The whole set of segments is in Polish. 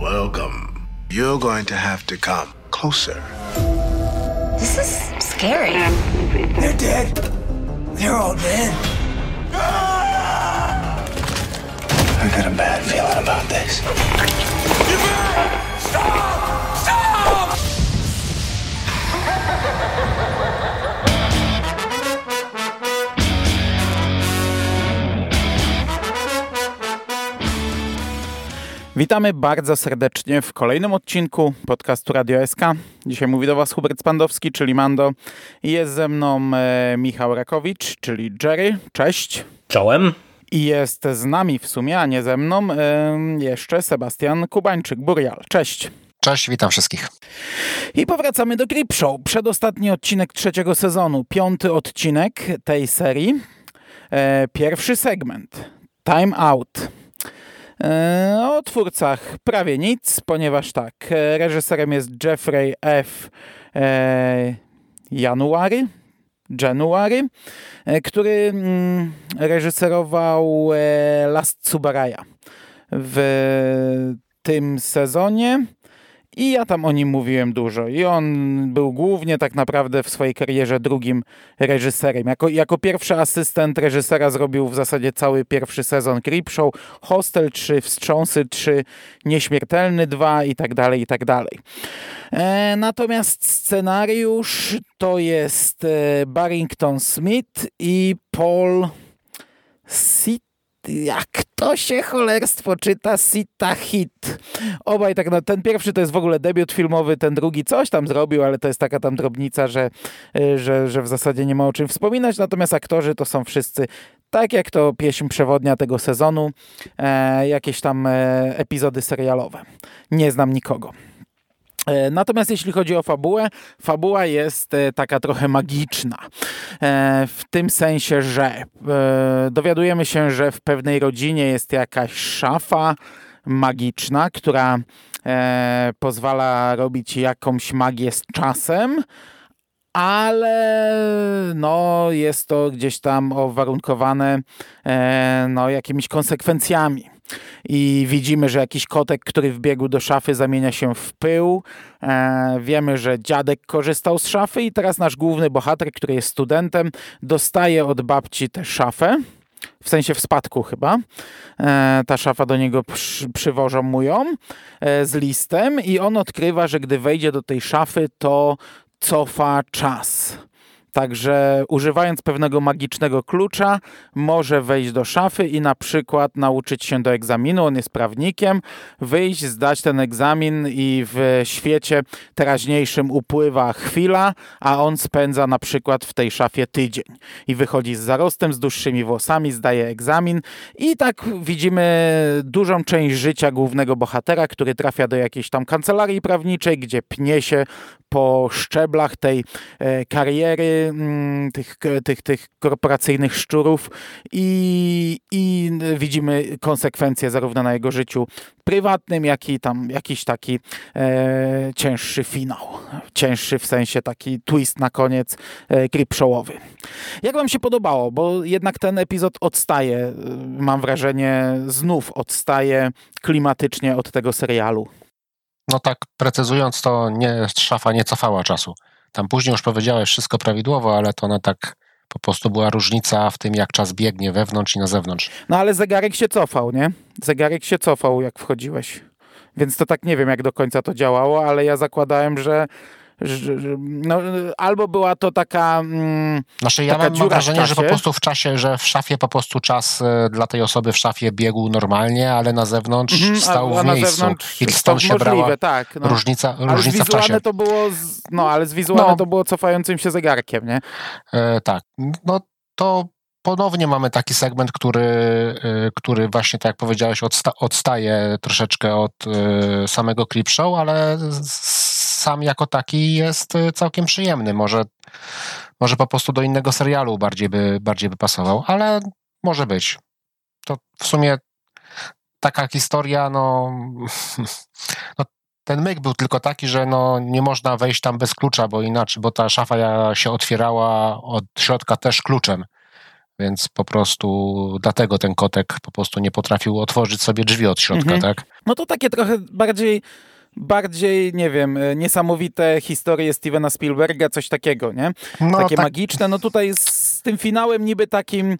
Welcome. You're going to have to come closer. This is scary. They're dead. They're all dead. I got a bad feeling about this. Stop! Witamy bardzo serdecznie w kolejnym odcinku podcastu Radio SK. Dzisiaj mówi do Was Hubert Spandowski, czyli Mando. Jest ze mną e, Michał Rakowicz, czyli Jerry. Cześć. Czołem. I jest z nami w sumie, a nie ze mną, e, jeszcze Sebastian Kubańczyk, Burial. Cześć. Cześć, witam wszystkich. I powracamy do Grip Show. Przedostatni odcinek trzeciego sezonu, piąty odcinek tej serii. E, pierwszy segment. Time Out. E, o twórcach prawie nic, ponieważ tak, e, reżyserem jest Jeffrey F. E, January, January, który mm, reżyserował Last Subaraya w tym sezonie. I ja tam o nim mówiłem dużo. I on był głównie tak naprawdę w swojej karierze drugim reżyserem. Jako, jako pierwszy asystent reżysera zrobił w zasadzie cały pierwszy sezon Creepshow, Hostel 3, Wstrząsy 3, Nieśmiertelny 2 i tak dalej, i tak dalej. E, natomiast scenariusz to jest e, Barrington Smith i Paul Sit jak to się cholerstwo czyta, Sita Hit. Obaj tak, no ten pierwszy to jest w ogóle debiut filmowy, ten drugi coś tam zrobił, ale to jest taka tam drobnica, że, y, że, że w zasadzie nie ma o czym wspominać, natomiast aktorzy to są wszyscy tak jak to pieśń przewodnia tego sezonu, e, jakieś tam e, epizody serialowe. Nie znam nikogo. E, natomiast jeśli chodzi o fabułę, fabuła jest e, taka trochę magiczna. E, w tym sensie, że dowiadujemy się, że w pewnej rodzinie jest jakaś szafa magiczna, która pozwala robić jakąś magię z czasem, ale no, jest to gdzieś tam uwarunkowane no, jakimiś konsekwencjami i widzimy, że jakiś kotek, który wbiegł do szafy zamienia się w pył. E, wiemy, że dziadek korzystał z szafy i teraz nasz główny bohater, który jest studentem, dostaje od babci tę szafę. W sensie w spadku chyba. E, ta szafa do niego przy, przywożą mu ją e, z listem i on odkrywa, że gdy wejdzie do tej szafy, to cofa czas. Także używając pewnego magicznego klucza może wejść do szafy i na przykład nauczyć się do egzaminu. On jest prawnikiem, wyjść, zdać ten egzamin i w świecie teraźniejszym upływa chwila, a on spędza na przykład w tej szafie tydzień. I wychodzi z zarostem, z dłuższymi włosami, zdaje egzamin i tak widzimy dużą część życia głównego bohatera, który trafia do jakiejś tam kancelarii prawniczej, gdzie pnie się po szczeblach tej e, kariery mm, tych, tych, tych korporacyjnych szczurów i, i widzimy konsekwencje zarówno na jego życiu prywatnym, jak i tam jakiś taki e, cięższy finał. Cięższy w sensie taki twist na koniec e. Jak wam się podobało? Bo jednak ten epizod odstaje, e, mam wrażenie, znów odstaje klimatycznie od tego serialu. No tak, precyzując to, nie, szafa nie cofała czasu. Tam później już powiedziałeś wszystko prawidłowo, ale to ona tak po prostu była różnica w tym, jak czas biegnie wewnątrz i na zewnątrz. No ale zegarek się cofał, nie? Zegarek się cofał, jak wchodziłeś. Więc to tak nie wiem, jak do końca to działało, ale ja zakładałem, że no, albo była to taka. Mm, znaczy, ja taka mam wrażenie, że po prostu w czasie, że w szafie po prostu czas e, dla tej osoby w szafie biegł normalnie, ale na zewnątrz mm, stał a, w miejscu. I stąd się możliwe, brała tak, no. różnica, ale różnica w czasie. To było z, no, ale z wizualne no. to było cofającym się zegarkiem, nie? E, tak. No to ponownie mamy taki segment, który, e, który właśnie, tak jak powiedziałeś, odsta odstaje troszeczkę od y, samego clip show, ale sam jako taki jest y, całkiem przyjemny. Może, może po prostu do innego serialu bardziej by, bardziej by pasował, ale może być. To w sumie taka historia, no, no ten myk był tylko taki, że no, nie można wejść tam bez klucza, bo inaczej, bo ta szafa się otwierała od środka też kluczem. Więc po prostu dlatego ten kotek po prostu nie potrafił otworzyć sobie drzwi od środka, mhm. tak? no to takie trochę bardziej bardziej, nie wiem, e, niesamowite historie Stevena Spielberga, coś takiego, nie? No, takie tak. magiczne. No tutaj z tym finałem niby takim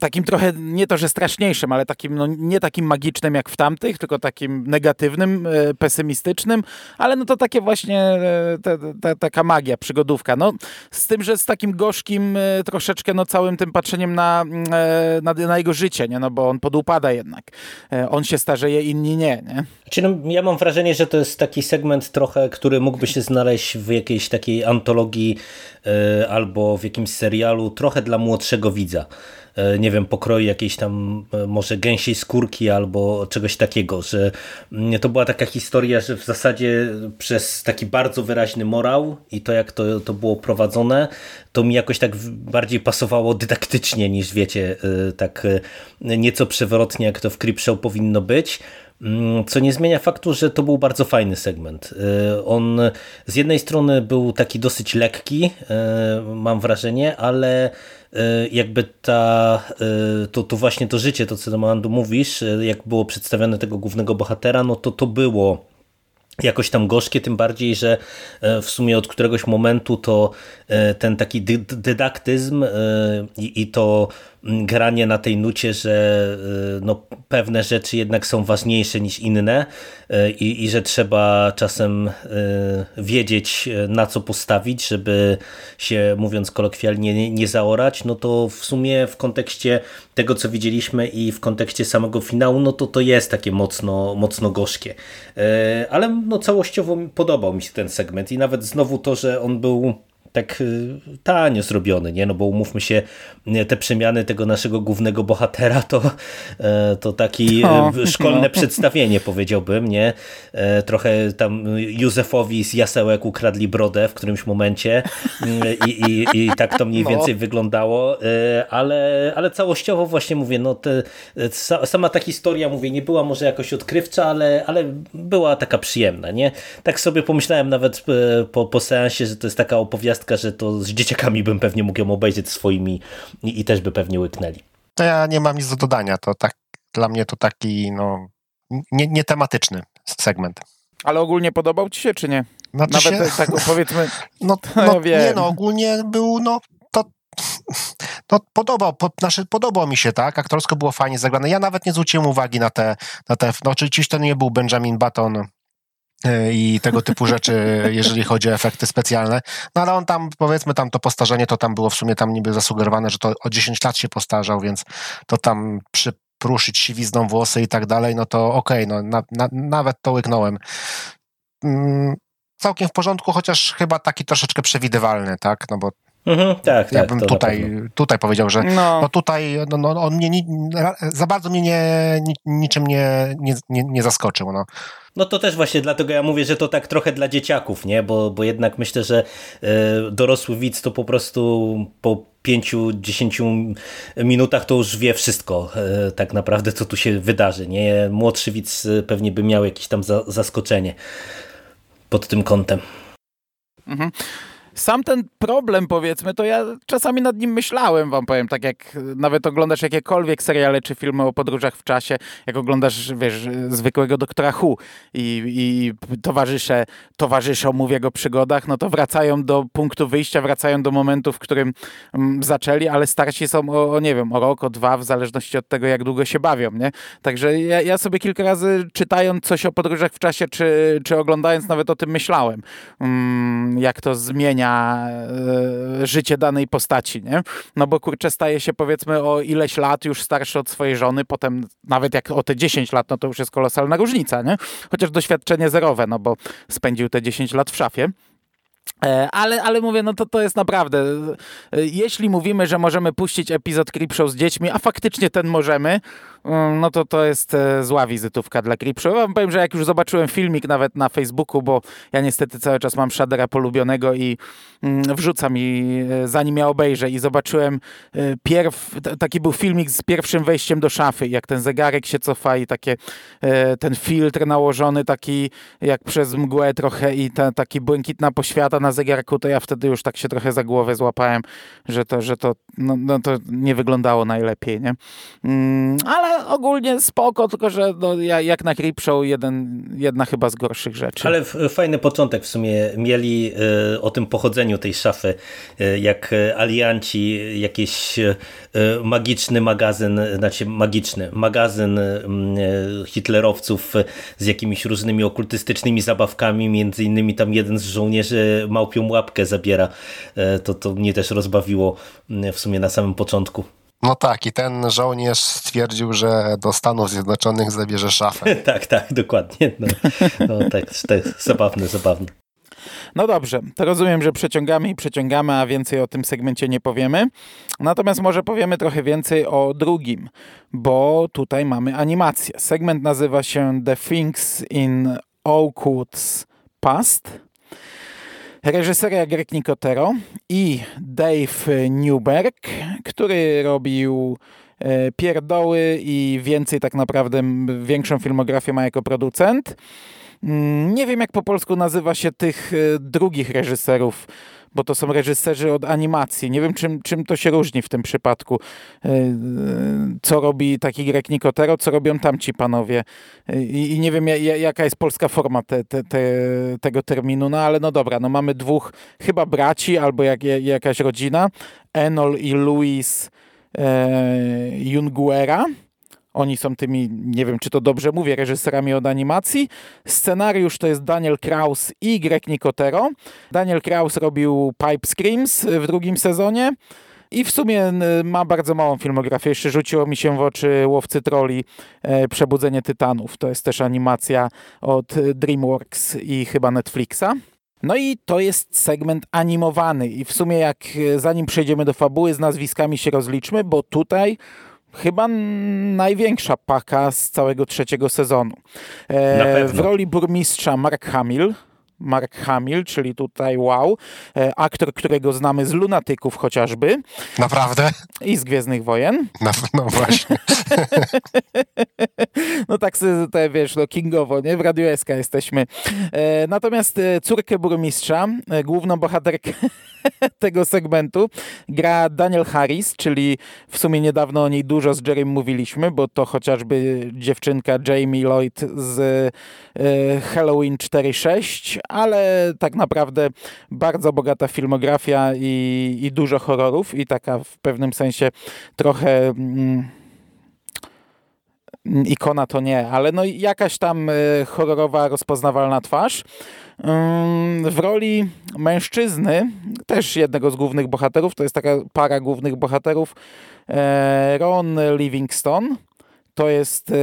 takim trochę, nie to, że straszniejszym, ale takim, no, nie takim magicznym jak w tamtych, tylko takim negatywnym, e, pesymistycznym, ale no to takie właśnie e, te, te, taka magia, przygodówka. No, z tym, że z takim gorzkim e, troszeczkę no, całym tym patrzeniem na, na, na jego życie, nie? No, bo on podupada jednak. On się starzeje, inni nie. nie? Znaczy, no, ja mam wrażenie, że to jest taki segment trochę, który mógłby się znaleźć w jakiejś takiej antologii albo w jakimś serialu trochę dla młodszego widza. E, nie wiem, pokroju jakiejś tam e, może gęsiej skórki albo czegoś takiego, że mm, to była taka historia, że w zasadzie przez taki bardzo wyraźny morał i to jak to, to było prowadzone, to mi jakoś tak bardziej pasowało dydaktycznie niż wiecie, e, tak nieco przewrotnie jak to w Creepshow powinno być. Mm, co nie zmienia faktu, że to był bardzo fajny segment. On z jednej strony był taki dosyć lekki, mam wrażenie, ale jakby ta, e, to, to właśnie to życie, to co do Mandu mówisz, e, jak było przedstawione tego głównego bohatera, no to to było jakoś tam gorzkie, tym bardziej, że w sumie od któregoś momentu to ten taki dydaktyzm i to granie na tej nucie, że no, pewne rzeczy jednak są ważniejsze niż inne i, i że trzeba czasem wiedzieć na co postawić, żeby się mówiąc kolokwialnie nie, nie zaorać, no to w sumie w kontekście tego co widzieliśmy i w kontekście samego finału, no to to jest takie mocno, mocno gorzkie. Ale no całościowo podobał mi się ten segment i nawet znowu to, że on był tak y, tanio zrobiony, nie? No bo umówmy się, te przemiany tego naszego głównego bohatera to, e, to taki no, szkolne no. przedstawienie powiedziałbym, nie? E, trochę tam Józefowi z Jasełek ukradli brodę w którymś momencie i, i, i tak to mniej no. więcej wyglądało, ale, ale całościowo właśnie mówię, no te, sama ta historia, mówię, nie była może jakoś odkrywcza, ale, ale była taka przyjemna, nie? Tak sobie pomyślałem nawet po, po seansie, że to jest taka opowiastka że to z dzieciakami bym pewnie mógł ją obejrzeć swoimi i, i też by pewnie łyknęli. To ja nie mam nic do dodania, to tak dla mnie to taki no nie, nietematyczny segment. Ale ogólnie podobał ci się, czy nie? Znaczy Nawet się... tak powiedzmy... No, no, nie no, ogólnie był no to no, podobał, po, znaczy, podobał mi się, tak? Aktorsko było fajnie zagrane. Ja nawet nie zwróciłem uwagi na te, na te no oczywiście to nie był Benjamin Button E, i tego typu rzeczy, jeżeli chodzi o efekty specjalne. No ale on tam, powiedzmy tam to postarzenie, to tam było w sumie tam niby zasugerowane, że to o 10 lat się postarzał, więc to tam przypruszyć siwizną włosy i tak dalej, no to okej, okay, no na, na, nawet to łyknąłem. Mm, całkiem w porządku, chociaż chyba taki troszeczkę przewidywalny, tak, no bo Mhm, tak, ja tak, bym tutaj, tutaj powiedział, że no. no tutaj no, no, on mnie za bardzo mnie nie, niczym nie, nie, nie, nie zaskoczył. No. No to też właśnie dlatego ja mówię, że to tak trochę dla dzieciaków, nie? Bo, bo jednak myślę, że y, dorosły widz to po prostu po pięciu, dziesięciu minutach to już wie wszystko y, tak naprawdę, co tu się wydarzy, nie? Młodszy widz pewnie by miał jakieś tam za, zaskoczenie pod tym kątem. Mhm sam ten problem, powiedzmy, to ja czasami nad nim myślałem, wam powiem, tak jak nawet oglądasz jakiekolwiek seriale czy filmy o podróżach w czasie, jak oglądasz, wiesz, zwykłego doktora Hu i, i towarzysze towarzyszą mu w jego przygodach, no to wracają do punktu wyjścia, wracają do momentu, w którym mm, zaczęli, ale starsi są o, o, nie wiem, o rok, o dwa, w zależności od tego, jak długo się bawią, nie? Także ja, ja sobie kilka razy czytając coś o podróżach w czasie, czy, czy oglądając nawet o tym myślałem, mm, jak to zmienia zmienia e, życie danej postaci, nie? No bo kurczę staje się powiedzmy o ileś lat już starszy od swojej żony, potem nawet jak o te 10 lat, no to już jest kolosalna różnica, nie? Chociaż doświadczenie zerowe, no bo spędził te 10 lat w szafie. E, ale, ale mówię, no to, to jest naprawdę. E, jeśli mówimy, że możemy puścić epizod Creepshow z dziećmi, a faktycznie ten możemy, no to to jest e, zła wizytówka dla Creepshow. Ja powiem, że jak już zobaczyłem filmik nawet na Facebooku, bo ja niestety cały czas mam Shadera polubionego i mm, wrzuca mi, zanim ja obejrzę i zobaczyłem pierw, taki był filmik z pierwszym wejściem do szafy, jak ten zegarek się cofa i takie ten filtr nałożony taki jak przez mgłę trochę i ta, taki błękitna poświata na zegarku, to ja wtedy już tak się trochę za głowę złapałem, że to, że to, no, no to nie wyglądało najlepiej, nie? Mm, ogólnie spoko, tylko że no, jak na Creepshow jeden, jedna chyba z gorszych rzeczy. Ale fajny początek w sumie mieli y, o tym pochodzeniu tej szafy, y, jak alianci jakieś y, magiczny magazyn, znaczy magiczny, magazyn hitlerowców z jakimiś różnymi okultystycznymi zabawkami, między innymi tam jeden z żołnierzy małpią łapkę zabiera. To, to mnie też rozbawiło w sumie na samym początku. No tak, i ten żołnierz stwierdził, że do Stanów Zjednoczonych zabierze szafę. tak, tak, dokładnie. No, no tak, tak, zabawne, zabawne. No dobrze, to rozumiem, że przeciągamy i przeciągamy, a więcej o tym segmencie nie powiemy. Natomiast może powiemy trochę więcej o drugim, bo tutaj mamy animację. Segment nazywa się The Things in Oakwood's Past reżyseria Greg Nicotero i Dave Newberg, który robił e, pierdoły i więcej tak naprawdę, większą filmografię ma jako producent. Mm, nie wiem jak po polsku nazywa się tych e, drugich reżyserów bo to są reżyserzy od animacji. Nie wiem, czym, czym to się różni w tym przypadku. E, co robi taki Greg Nicotero, co robią tamci panowie. I, i nie wiem, jaka jest polska forma te, te, te, tego terminu, no ale no dobra, no mamy dwóch chyba braci albo jak, jakaś rodzina, Enol i Luis e, Junguera oni są tymi, nie wiem czy to dobrze mówię, reżyserami od animacji. Scenariusz to jest Daniel Kraus i Greg Nicotero. Daniel Kraus robił Pipe Screams w drugim sezonie. I w sumie ma bardzo małą filmografię. Jeszcze rzuciło mi się w oczy Łowcy Troli e, Przebudzenie Tytanów. To jest też animacja od DreamWorks i chyba Netflixa. No i to jest segment animowany i w sumie jak e, zanim przejdziemy do fabuły z nazwiskami się rozliczmy, bo tutaj chyba największa paka z całego trzeciego sezonu. E, w roli burmistrza Mark Hamill, Mark Hamill, czyli tutaj wow, e, aktor, którego znamy z Lunatyków chociażby. Naprawdę? I z Gwiezdnych Wojen. No, no właśnie. no tak te, wiesz, no kingowo, nie? W Radio SK jesteśmy. E, natomiast e, córkę burmistrza, główną bohaterkę tego segmentu gra Daniel Harris, czyli w sumie niedawno o niej dużo z Jerrym mówiliśmy, bo to chociażby dziewczynka Jamie Lloyd z Halloween 4.6, ale tak naprawdę bardzo bogata filmografia i, i dużo horrorów i taka w pewnym sensie trochę... Mm, ikona to nie, ale no jakaś tam e, horrorowa, rozpoznawalna twarz. W roli mężczyzny, też jednego z głównych bohaterów, to jest taka para głównych bohaterów, e, Ron Livingston, to jest e,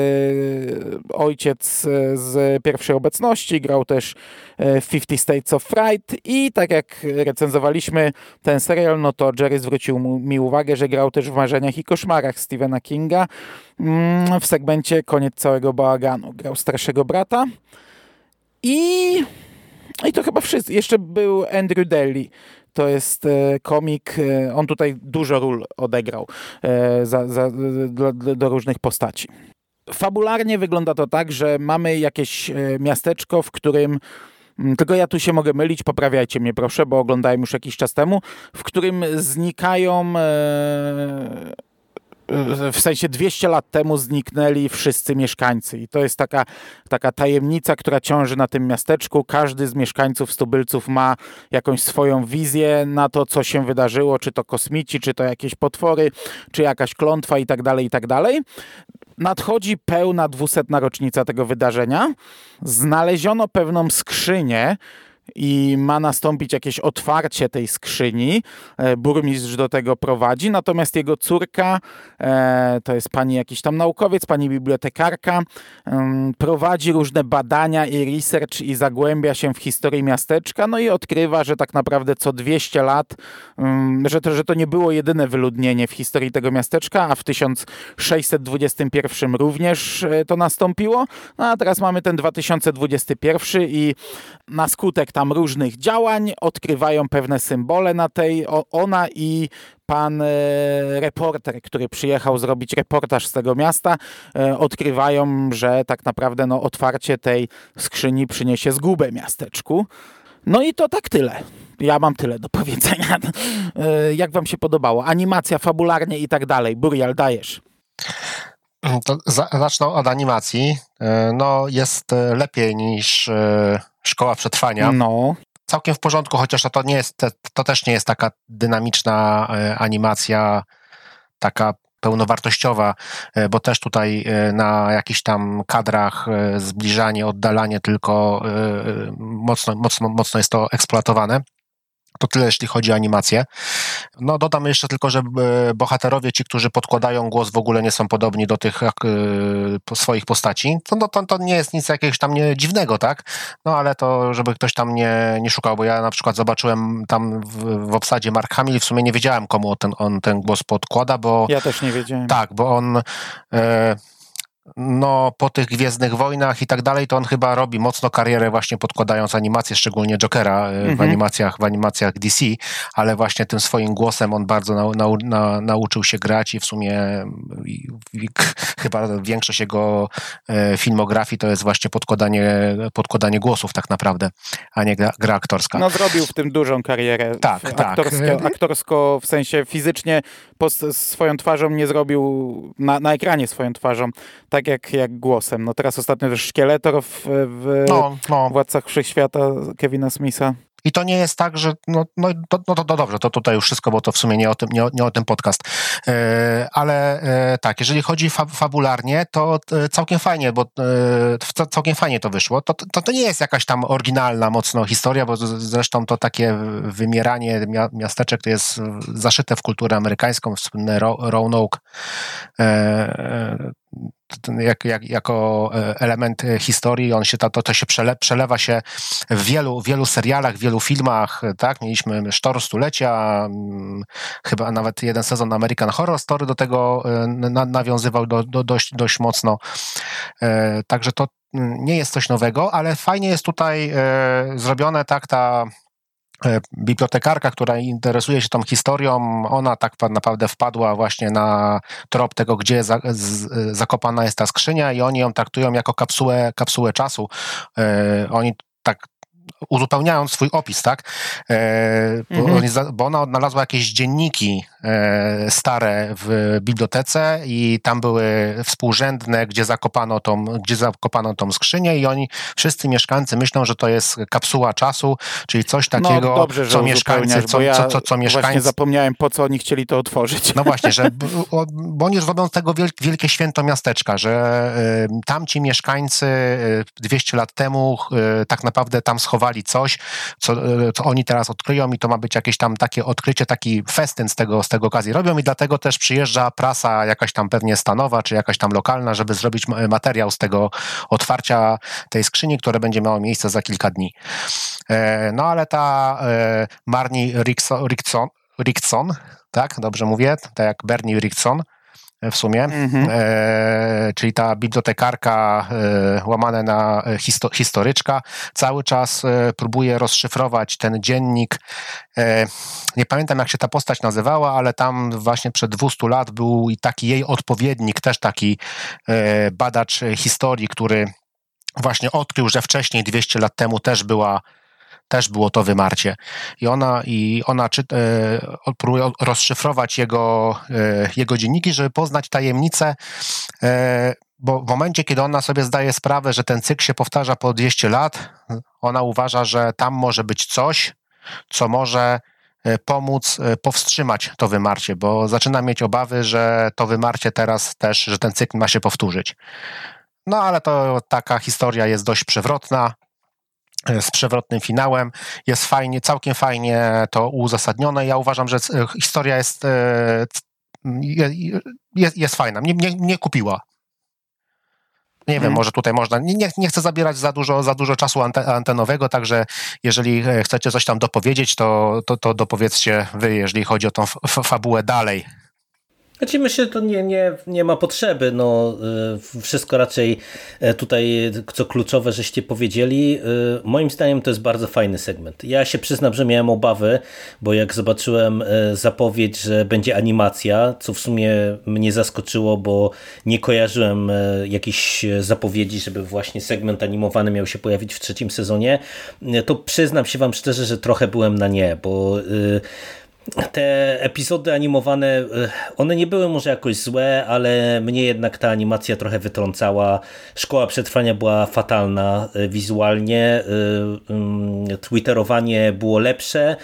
ojciec e, z pierwszej obecności, grał też w 50 States of Fright i tak jak recenzowaliśmy ten serial, no to Jerry zwrócił mi uwagę, że grał też w Marzeniach i Koszmarach Stephena Kinga mm, w segmencie Koniec całego bałaganu. Grał starszego brata i i to chyba wszyscy. Jeszcze był Andrew Daly. To jest e, komik, e, on tutaj dużo ról odegrał e, za, za, do, do różnych postaci. Fabularnie wygląda to tak, że mamy jakieś miasteczko, w którym tylko ja tu się mogę mylić, poprawiajcie mnie proszę, bo oglądałem już jakiś czas temu, w którym znikają w sensie 200 lat temu zniknęli wszyscy mieszkańcy i to jest taka, taka tajemnica, która ciąży na tym miasteczku. Każdy z mieszkańców Stubylców ma jakąś swoją wizję na to, co się wydarzyło, czy to kosmici, czy to jakieś potwory, czy jakaś klątwa i tak dalej, i tak dalej. Nadchodzi pełna dwusetna rocznica tego wydarzenia. Znaleziono pewną skrzynię, i ma nastąpić jakieś otwarcie tej skrzyni. E, burmistrz do tego prowadzi, natomiast jego córka, e, to jest pani jakiś tam naukowiec, pani bibliotekarka, prowadzi różne badania i research i zagłębia się w historii miasteczka, no i odkrywa, że tak naprawdę co 200 lat, że to, że to nie było jedyne wyludnienie w historii tego miasteczka, a w 1621 również e, to nastąpiło. No a teraz mamy ten 2021 i na skutek tam różnych działań, odkrywają pewne symbole na tej, ona i pan e, reporter, który przyjechał zrobić reportaż z tego miasta, e, odkrywają, że tak naprawdę no, otwarcie tej skrzyni przyniesie zgubę miasteczku. No i to tak tyle. Ja mam tyle do powiedzenia. E, jak wam się podobało? Animacja, fabularnie i tak dalej. Burial, dajesz. To za, zacznę od animacji. No, jest lepiej niż Szkoła Przetrwania. No. Całkiem w porządku, chociaż to, nie jest, to też nie jest taka dynamiczna animacja, taka pełnowartościowa, e, bo też tutaj e, na jakichś tam kadrach e, zbliżanie, oddalanie tylko mocno, mocno, mocno jest to eksploatowane. To tyle, jeśli chodzi o animację. No, dodam jeszcze tylko, że e, bohaterowie, ci, którzy podkładają głos, w ogóle nie są podobni do tych y, swoich postaci. To, no, to, to nie jest nic jakiegoś tam nie dziwnego, tak? No, ale to, żeby ktoś tam nie, nie szukał, bo ja na przykład zobaczyłem tam w, w obsadzie Mark Hamill i w sumie nie wiedziałem, komu ten, on ten głos podkłada, bo... Ja też nie wiedziałem. Tak, bo on... Y, no, po tych Gwiezdnych Wojnach i tak dalej, to on chyba robi mocno karierę właśnie podkładając animację, szczególnie Jokera e, mhm. w, animacjach, w animacjach DC, ale właśnie tym swoim głosem on bardzo na, na, na, nauczył się grać i w sumie i, i, chyba większość jego e, filmografii to jest właśnie podkładanie, podkładanie głosów tak naprawdę, a nie gra, gra aktorska. No zrobił w tym dużą karierę. Tak, tak. Aktorsko, aktorsko w sensie fizycznie swoją twarzą nie zrobił, na, na ekranie swoją twarzą tak jak, jak głosem. No teraz ostatnio też Szkieletor w, w no, no. Władcach Wszechświata Kevina Smitha. I to nie jest tak, że no, no, to, no to, to dobrze, to tutaj już wszystko, bo to w sumie nie o tym, nie o, nie o tym podcast. E, ale e, tak, jeżeli chodzi fa fabularnie, to e, całkiem fajnie, bo całkiem fajnie to wyszło. To, to, to nie jest jakaś tam oryginalna mocno historia, bo zresztą to takie wymieranie miasteczek to jest zaszyte w kulturę amerykańską, słynny Roanoke jak, jak, jako e, element e, historii, on się, to, to się przele, przelewa się w wielu, wielu serialach, wielu filmach, tak? Mieliśmy Sztor Stulecia, mm, chyba nawet jeden sezon American Horror Story do tego e, na, nawiązywał do, do, dość, dość mocno. Także to mm, nie jest coś nowego, ale fajnie jest tutaj zrobione tak ta E, bibliotekarka, która interesuje się tą historią, ona tak naprawdę wpadła właśnie na trop tego, gdzie za, z, zakopana jest ta skrzynia i oni ją traktują jako kapsułę, kapsułę czasu. E, oni tak uzupełniając swój opis, tak? E, mhm. bo, ona odnalazła jakieś dzienniki e, stare w bibliotece i tam były współrzędne, gdzie zakopano, tą, gdzie zakopano tą skrzynię i oni, wszyscy mieszkańcy myślą, że to jest kapsuła czasu, czyli coś no, takiego, no, dobrze, co mieszkańcy, co, ja co, co, co mieszkańcy... Zapomniałem, po co oni chcieli to otworzyć. No właśnie, że bo oni robią z tego wielkie święto miasteczka, że tamci mieszkańcy 200 lat temu y, tak naprawdę tam schowali coś, co, co oni teraz odkryją i to ma być jakieś tam takie odkrycie, taki festyn z tego, z tego okazji robią i dlatego też przyjeżdża prasa jakaś tam pewnie stanowa, czy jakaś tam lokalna, żeby zrobić materiał z tego otwarcia tej skrzyni, które będzie miało miejsce za kilka dni. E, no ale ta e, Marni Rickson, Rickson, tak, dobrze mówię, tak jak Bernie Rickson, w sumie, mm-hmm. e, czyli ta bibliotekarka e, łamane na histo, historyczka, cały czas e, próbuje rozszyfrować ten dziennik. E, nie pamiętam jak się ta postać nazywała, ale tam właśnie przed 200 lat był i taki jej odpowiednik, też taki e, badacz historii, który właśnie odkrył, że wcześniej 200 lat temu też była też było to wymarcie. I ona, i ona czy, e, próbuje rozszyfrować jego, e, jego dzienniki, żeby poznać tajemnicę, e, bo w momencie, kiedy ona sobie zdaje sprawę, że ten cykl się powtarza po 200 lat, ona uważa, że tam może być coś, co może e, pomóc e, powstrzymać to wymarcie, bo zaczyna mieć obawy, że to wymarcie teraz też, że ten cykl ma się powtórzyć. No ale to taka historia jest dość przewrotna. E, z przewrotnym finałem. Jest fajnie, całkiem fajnie to uzasadnione. Ja uważam, że e, historia jest, e, jest, jest fajna. Mnie, mnie, mnie kupiła. Nie wiem, hmm. może tutaj można. Nie, nie chcę zabierać za dużo, za dużo czasu antenowego, także jeżeli chcecie coś tam dopowiedzieć, to, to, to dopowiedzcie wy, jeżeli chodzi o tą fabułę dalej. Znaczy myślę, że to nie, nie, nie ma potrzeby. No, y, wszystko raczej e, tutaj, co kluczowe, żeście powiedzieli. Y, moim zdaniem to jest bardzo fajny segment. Ja się przyznam, że miałem obawy, bo jak zobaczyłem zapowiedź, że będzie animacja, co w sumie mnie zaskoczyło, bo nie kojarzyłem jakichś zapowiedzi, żeby właśnie segment animowany miał się pojawić w trzecim sezonie, to przyznam się wam szczerze, że trochę byłem na nie, bo te epizody animowane, e, one nie były może jakoś złe, ale mnie jednak ta animacja trochę wytrącała. Szkoła przetrwania była fatalna e, wizualnie, mm, twitterowanie było lepsze,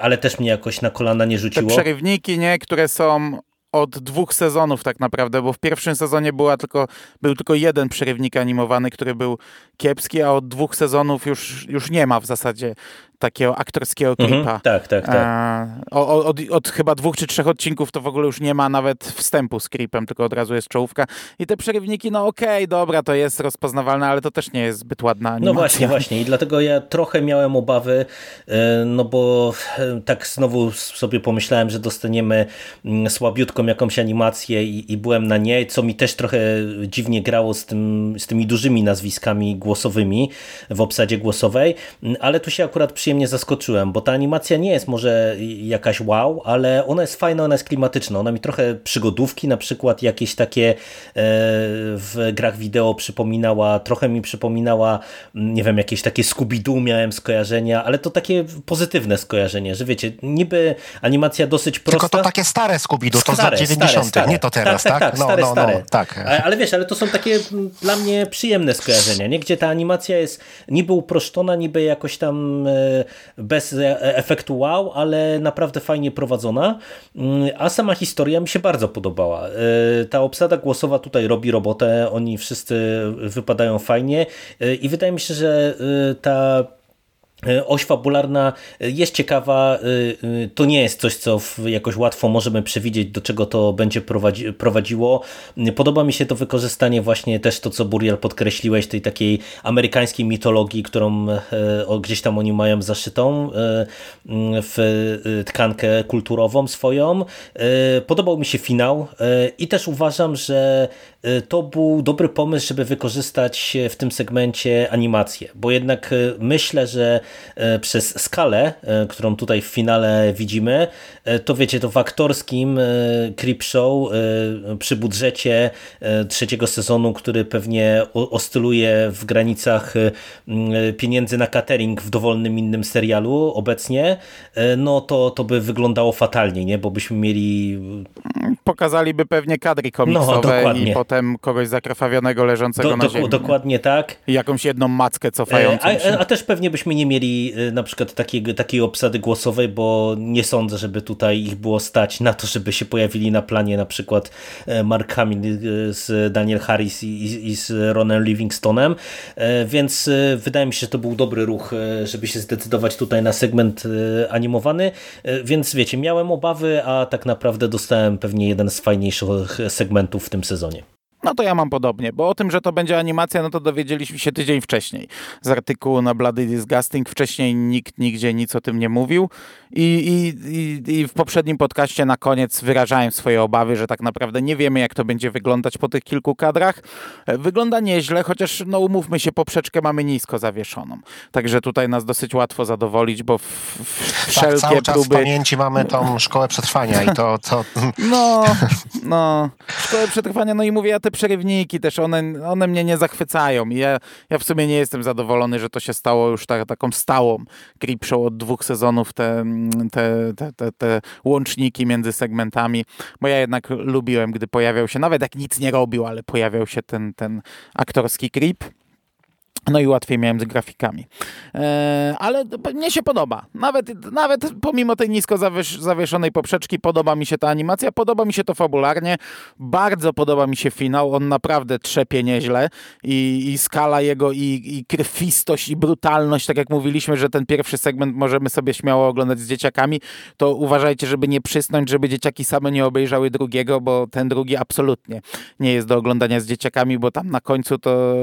ale też mnie jakoś na kolana nie rzuciło. Te przerywniki, nie, które są od dwóch sezonów tak naprawdę, bo w pierwszym sezonie była tylko, był tylko jeden przerywnik animowany, który był kiepski, a od dwóch sezonów już, już nie ma w zasadzie takiego aktorskiego klipa. Mhm, tak, tak, tak. od, od, od, chyba dwóch czy trzech odcinków to w ogóle już nie ma nawet wstępu z klipem, tylko od razu jest czołówka. I te przerywniki, no okej, okay, dobra, to jest rozpoznawalne, ale to też nie jest zbyt ładna animacja. No właśnie, właśnie. I dlatego ja trochę miałem obawy, e, no bo e, tak znowu sobie pomyślałem, że dostaniemy mm, słabiutką jakąś animację i, i byłem na niej, co mi też trochę dziwnie grało z, tym, z tymi dużymi nazwiskami głosowymi w obsadzie głosowej, mm, ale tu się akurat przyjemnie przyjemnie zaskoczyłem, bo ta animacja nie jest może jakaś wow, ale ona jest fajna, ona jest klimatyczna. Ona mi trochę przygodówki, na przykład jakieś takie e, w grach wideo przypominała, trochę mi przypominała, mm, nie wiem, jakieś takie Scooby-Doo miałem skojarzenia, ale to takie pozytywne skojarzenie, że wiecie, niby animacja dosyć prosta. Tylko to takie stare Scooby-Doo, to z lat 90., stare, stare. nie to teraz, tak? Tak, tak, tak no, stare, no, no, stare. tak. Ale wiesz, ale to są takie mm, dla mnie przyjemne skojarzenia, nie? gdzie ta animacja jest niby uproszczona, niby jakoś tam e, bez e, efektu wow, ale naprawdę fajnie prowadzona, mm, a sama historia mi się bardzo podobała. E, ta obsada głosowa tutaj robi robotę, oni wszyscy wypadają fajnie e, i wydaje mi się, że ta oś fabularna e, jest ciekawa, e, to nie jest coś, co jakoś łatwo możemy przewidzieć, do czego to będzie prowadzi prowadziło. Podoba mi się to wykorzystanie właśnie też to, co Burial podkreśliłeś, tej takiej amerykańskiej mitologii, którą gdzieś tam oni mają zaszytą w tkankę kulturową swoją. Podobał mi się finał i też uważam, że to był dobry pomysł, żeby wykorzystać w tym segmencie animację, bo jednak myślę, że E, przez skalę, e, którą tutaj w finale widzimy, e, to wiecie, to w aktorskim Creep Show przy budżecie trzeciego sezonu, który pewnie oscyluje w granicach pieniędzy na catering w dowolnym innym serialu obecnie, no to, to by wyglądało fatalnie, nie? bo byśmy mieli... Pokazaliby pewnie kadry komiksowe no, i potem kogoś zakrwawionego leżącego do, na ziemi. Dokładnie tak. I jakąś jedną mackę cofającą a, a, też pewnie byśmy nie mieli na przykład takiej, takiej obsady głosowej, bo nie sądzę, żeby tutaj ich było stać na to, żeby się pojawili na planie na przykład e, Mark Hamill y, z Daniel Harris i, i z Ronem Livingstonem, e, więc e, wydaje mi się, że to był dobry ruch, żeby się zdecydować tutaj na segment animowany, więc wiecie, miałem obawy, a tak naprawdę dostałem pewnie jeden z fajniejszych segmentów w tym sezonie. No to ja mam podobnie, bo o tym, że to będzie animacja, no to dowiedzieliśmy się tydzień wcześniej. Z artykułu na Bloody Disgusting wcześniej nikt nigdzie nic o tym nie mówił i, i, i, w poprzednim podcaście na koniec wyrażałem swoje obawy, że tak naprawdę nie wiemy jak to będzie wyglądać po tych kilku kadrach. Wygląda nieźle, chociaż no umówmy się, poprzeczkę mamy nisko zawieszoną. Także tutaj nas dosyć łatwo zadowolić, bo w, w tak, wszelkie cały czas próby... w pamięci mamy tą szkołę przetrwania i to... to... No, no, szkołę przetrwania, no i mówię, ja te przerywniki też, one, one mnie nie zachwycają. I ja, ja w sumie nie jestem zadowolony, że to się stało już tak, taką stałą creep od dwóch sezonów, te, te, te, te, te łączniki między segmentami, bo ja jednak lubiłem, gdy pojawiał się, nawet jak nic nie robił, ale pojawiał się ten, ten aktorski creep. No i łatwiej miałem z grafikami. E, ale mnie się podoba. Nawet, nawet pomimo tej nisko zawiesz, zawieszonej poprzeczki podoba mi się ta animacja, podoba mi się to fabularnie. Bardzo podoba mi się finał. On naprawdę trzepie nieźle i, i skala jego i, i krwistość i brutalność, tak jak mówiliśmy, że ten pierwszy segment możemy sobie śmiało oglądać z dzieciakami, to uważajcie, żeby nie przysnąć, żeby dzieciaki same nie obejrzały drugiego, bo ten drugi absolutnie nie jest do oglądania z dzieciakami, bo tam na końcu to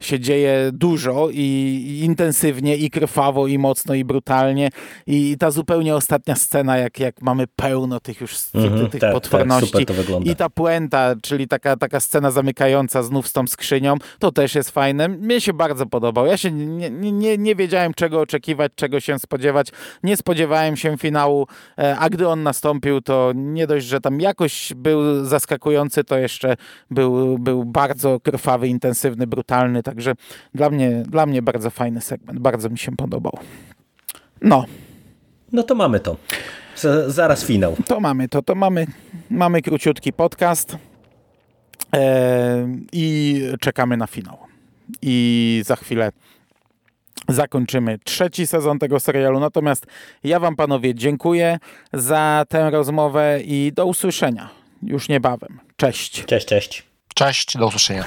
się dzieje dużo dużo i, i, intensywnie, i krwawo, i mocno, i brutalnie. I, ta zupełnie ostatnia scena, jak, jak mamy pełno tych już -hmm, tych tak, potworności. Tak, I ta puenta, czyli taka, taka scena zamykająca znów z tą skrzynią, to też jest fajne. Mnie się bardzo podobał. Ja się nie, nie, nie wiedziałem, czego oczekiwać, czego się spodziewać. Nie spodziewałem się finału, e, a gdy on nastąpił, to nie dość, że tam jakoś był zaskakujący, to jeszcze był, był bardzo krwawy, intensywny, brutalny. Także dla mnie mnie, dla mnie bardzo fajny segment, bardzo mi się podobał. No. No to mamy to. Z, zaraz finał. To mamy to, to mamy, mamy króciutki podcast e, i czekamy na finał. I za chwilę zakończymy trzeci sezon tego serialu. Natomiast ja Wam, panowie, dziękuję za tę rozmowę i do usłyszenia już niebawem. Cześć. Cześć, cześć. Cześć, do usłyszenia.